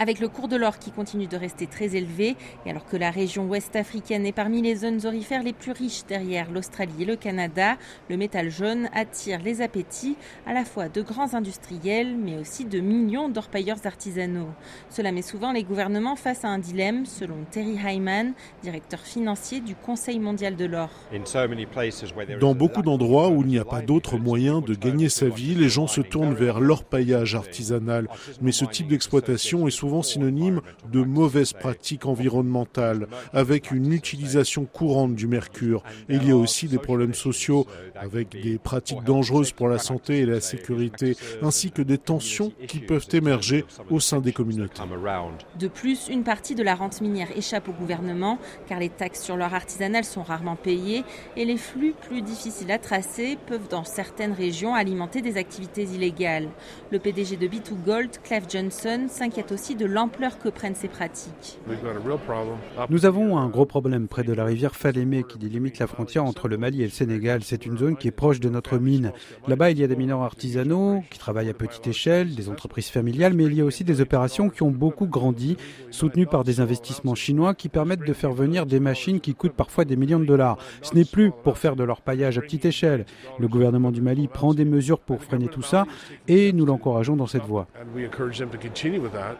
Avec le cours de l'or qui continue de rester très élevé, et alors que la région ouest africaine est parmi les zones orifères les plus riches derrière l'Australie et le Canada, le métal jaune attire les appétits à la fois de grands industriels, mais aussi de millions d'orpailleurs artisanaux. Cela met souvent les gouvernements face à un dilemme, selon Terry Hyman, directeur financier du Conseil mondial de l'or. Dans beaucoup d'endroits où il n'y a pas d'autre moyen de gagner sa vie, les gens se tournent vers l'orpaillage artisanal. Mais ce type d'exploitation est souvent synonyme de mauvaises pratiques environnementales, avec une utilisation courante du mercure. Et il y a aussi des problèmes sociaux, avec des pratiques dangereuses pour la santé et la sécurité, ainsi que des tensions qui peuvent émerger au sein des communautés. De plus, une partie de la rente minière échappe au gouvernement, car les taxes sur leur artisanal sont rarement payées, et les flux plus difficiles à tracer peuvent dans certaines régions alimenter des activités illégales. Le PDG de B2Gold, Clive Johnson, s'inquiète aussi de l'ampleur que prennent ces pratiques. Nous avons un gros problème près de la rivière Falémé qui délimite la frontière entre le Mali et le Sénégal. C'est une zone qui est proche de notre mine. Là-bas, il y a des mineurs artisanaux qui travaillent à petite échelle, des entreprises familiales, mais il y a aussi des opérations qui ont beaucoup grandi, soutenues par des investissements chinois qui permettent de faire venir des machines qui coûtent parfois des millions de dollars. Ce n'est plus pour faire de leur paillage à petite échelle. Le gouvernement du Mali prend des mesures pour freiner tout ça et nous l'encourageons dans cette voie.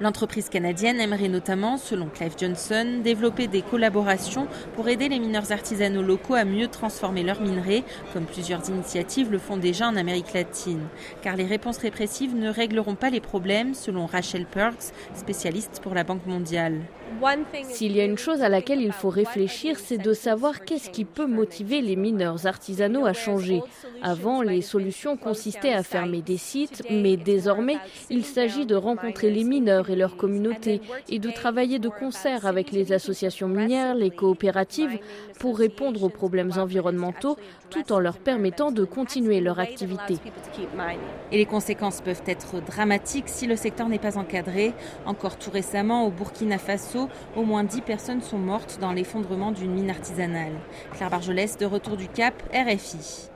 L'entreprise canadienne aimerait notamment, selon Clive Johnson, développer des collaborations pour aider les mineurs artisanaux locaux à mieux transformer leurs minerais, comme plusieurs initiatives le font déjà en Amérique latine. Car les réponses répressives ne régleront pas les problèmes, selon Rachel Perks, spécialiste pour la Banque mondiale. S'il y a une chose à laquelle il faut réfléchir, c'est de savoir qu'est-ce qui peut motiver les mineurs artisanaux à changer. Avant, les solutions consistaient à fermer des sites, mais désormais, il s'agit de rencontrer les mineurs et leur communauté et de travailler de concert avec les associations minières, les coopératives, pour répondre aux problèmes environnementaux tout en leur permettant de continuer leur activité. Et les conséquences peuvent être dramatiques si le secteur n'est pas encadré. Encore tout récemment, au Burkina Faso, au moins 10 personnes sont mortes dans l'effondrement d'une mine artisanale. Claire Bargelès, de retour du Cap, RFI.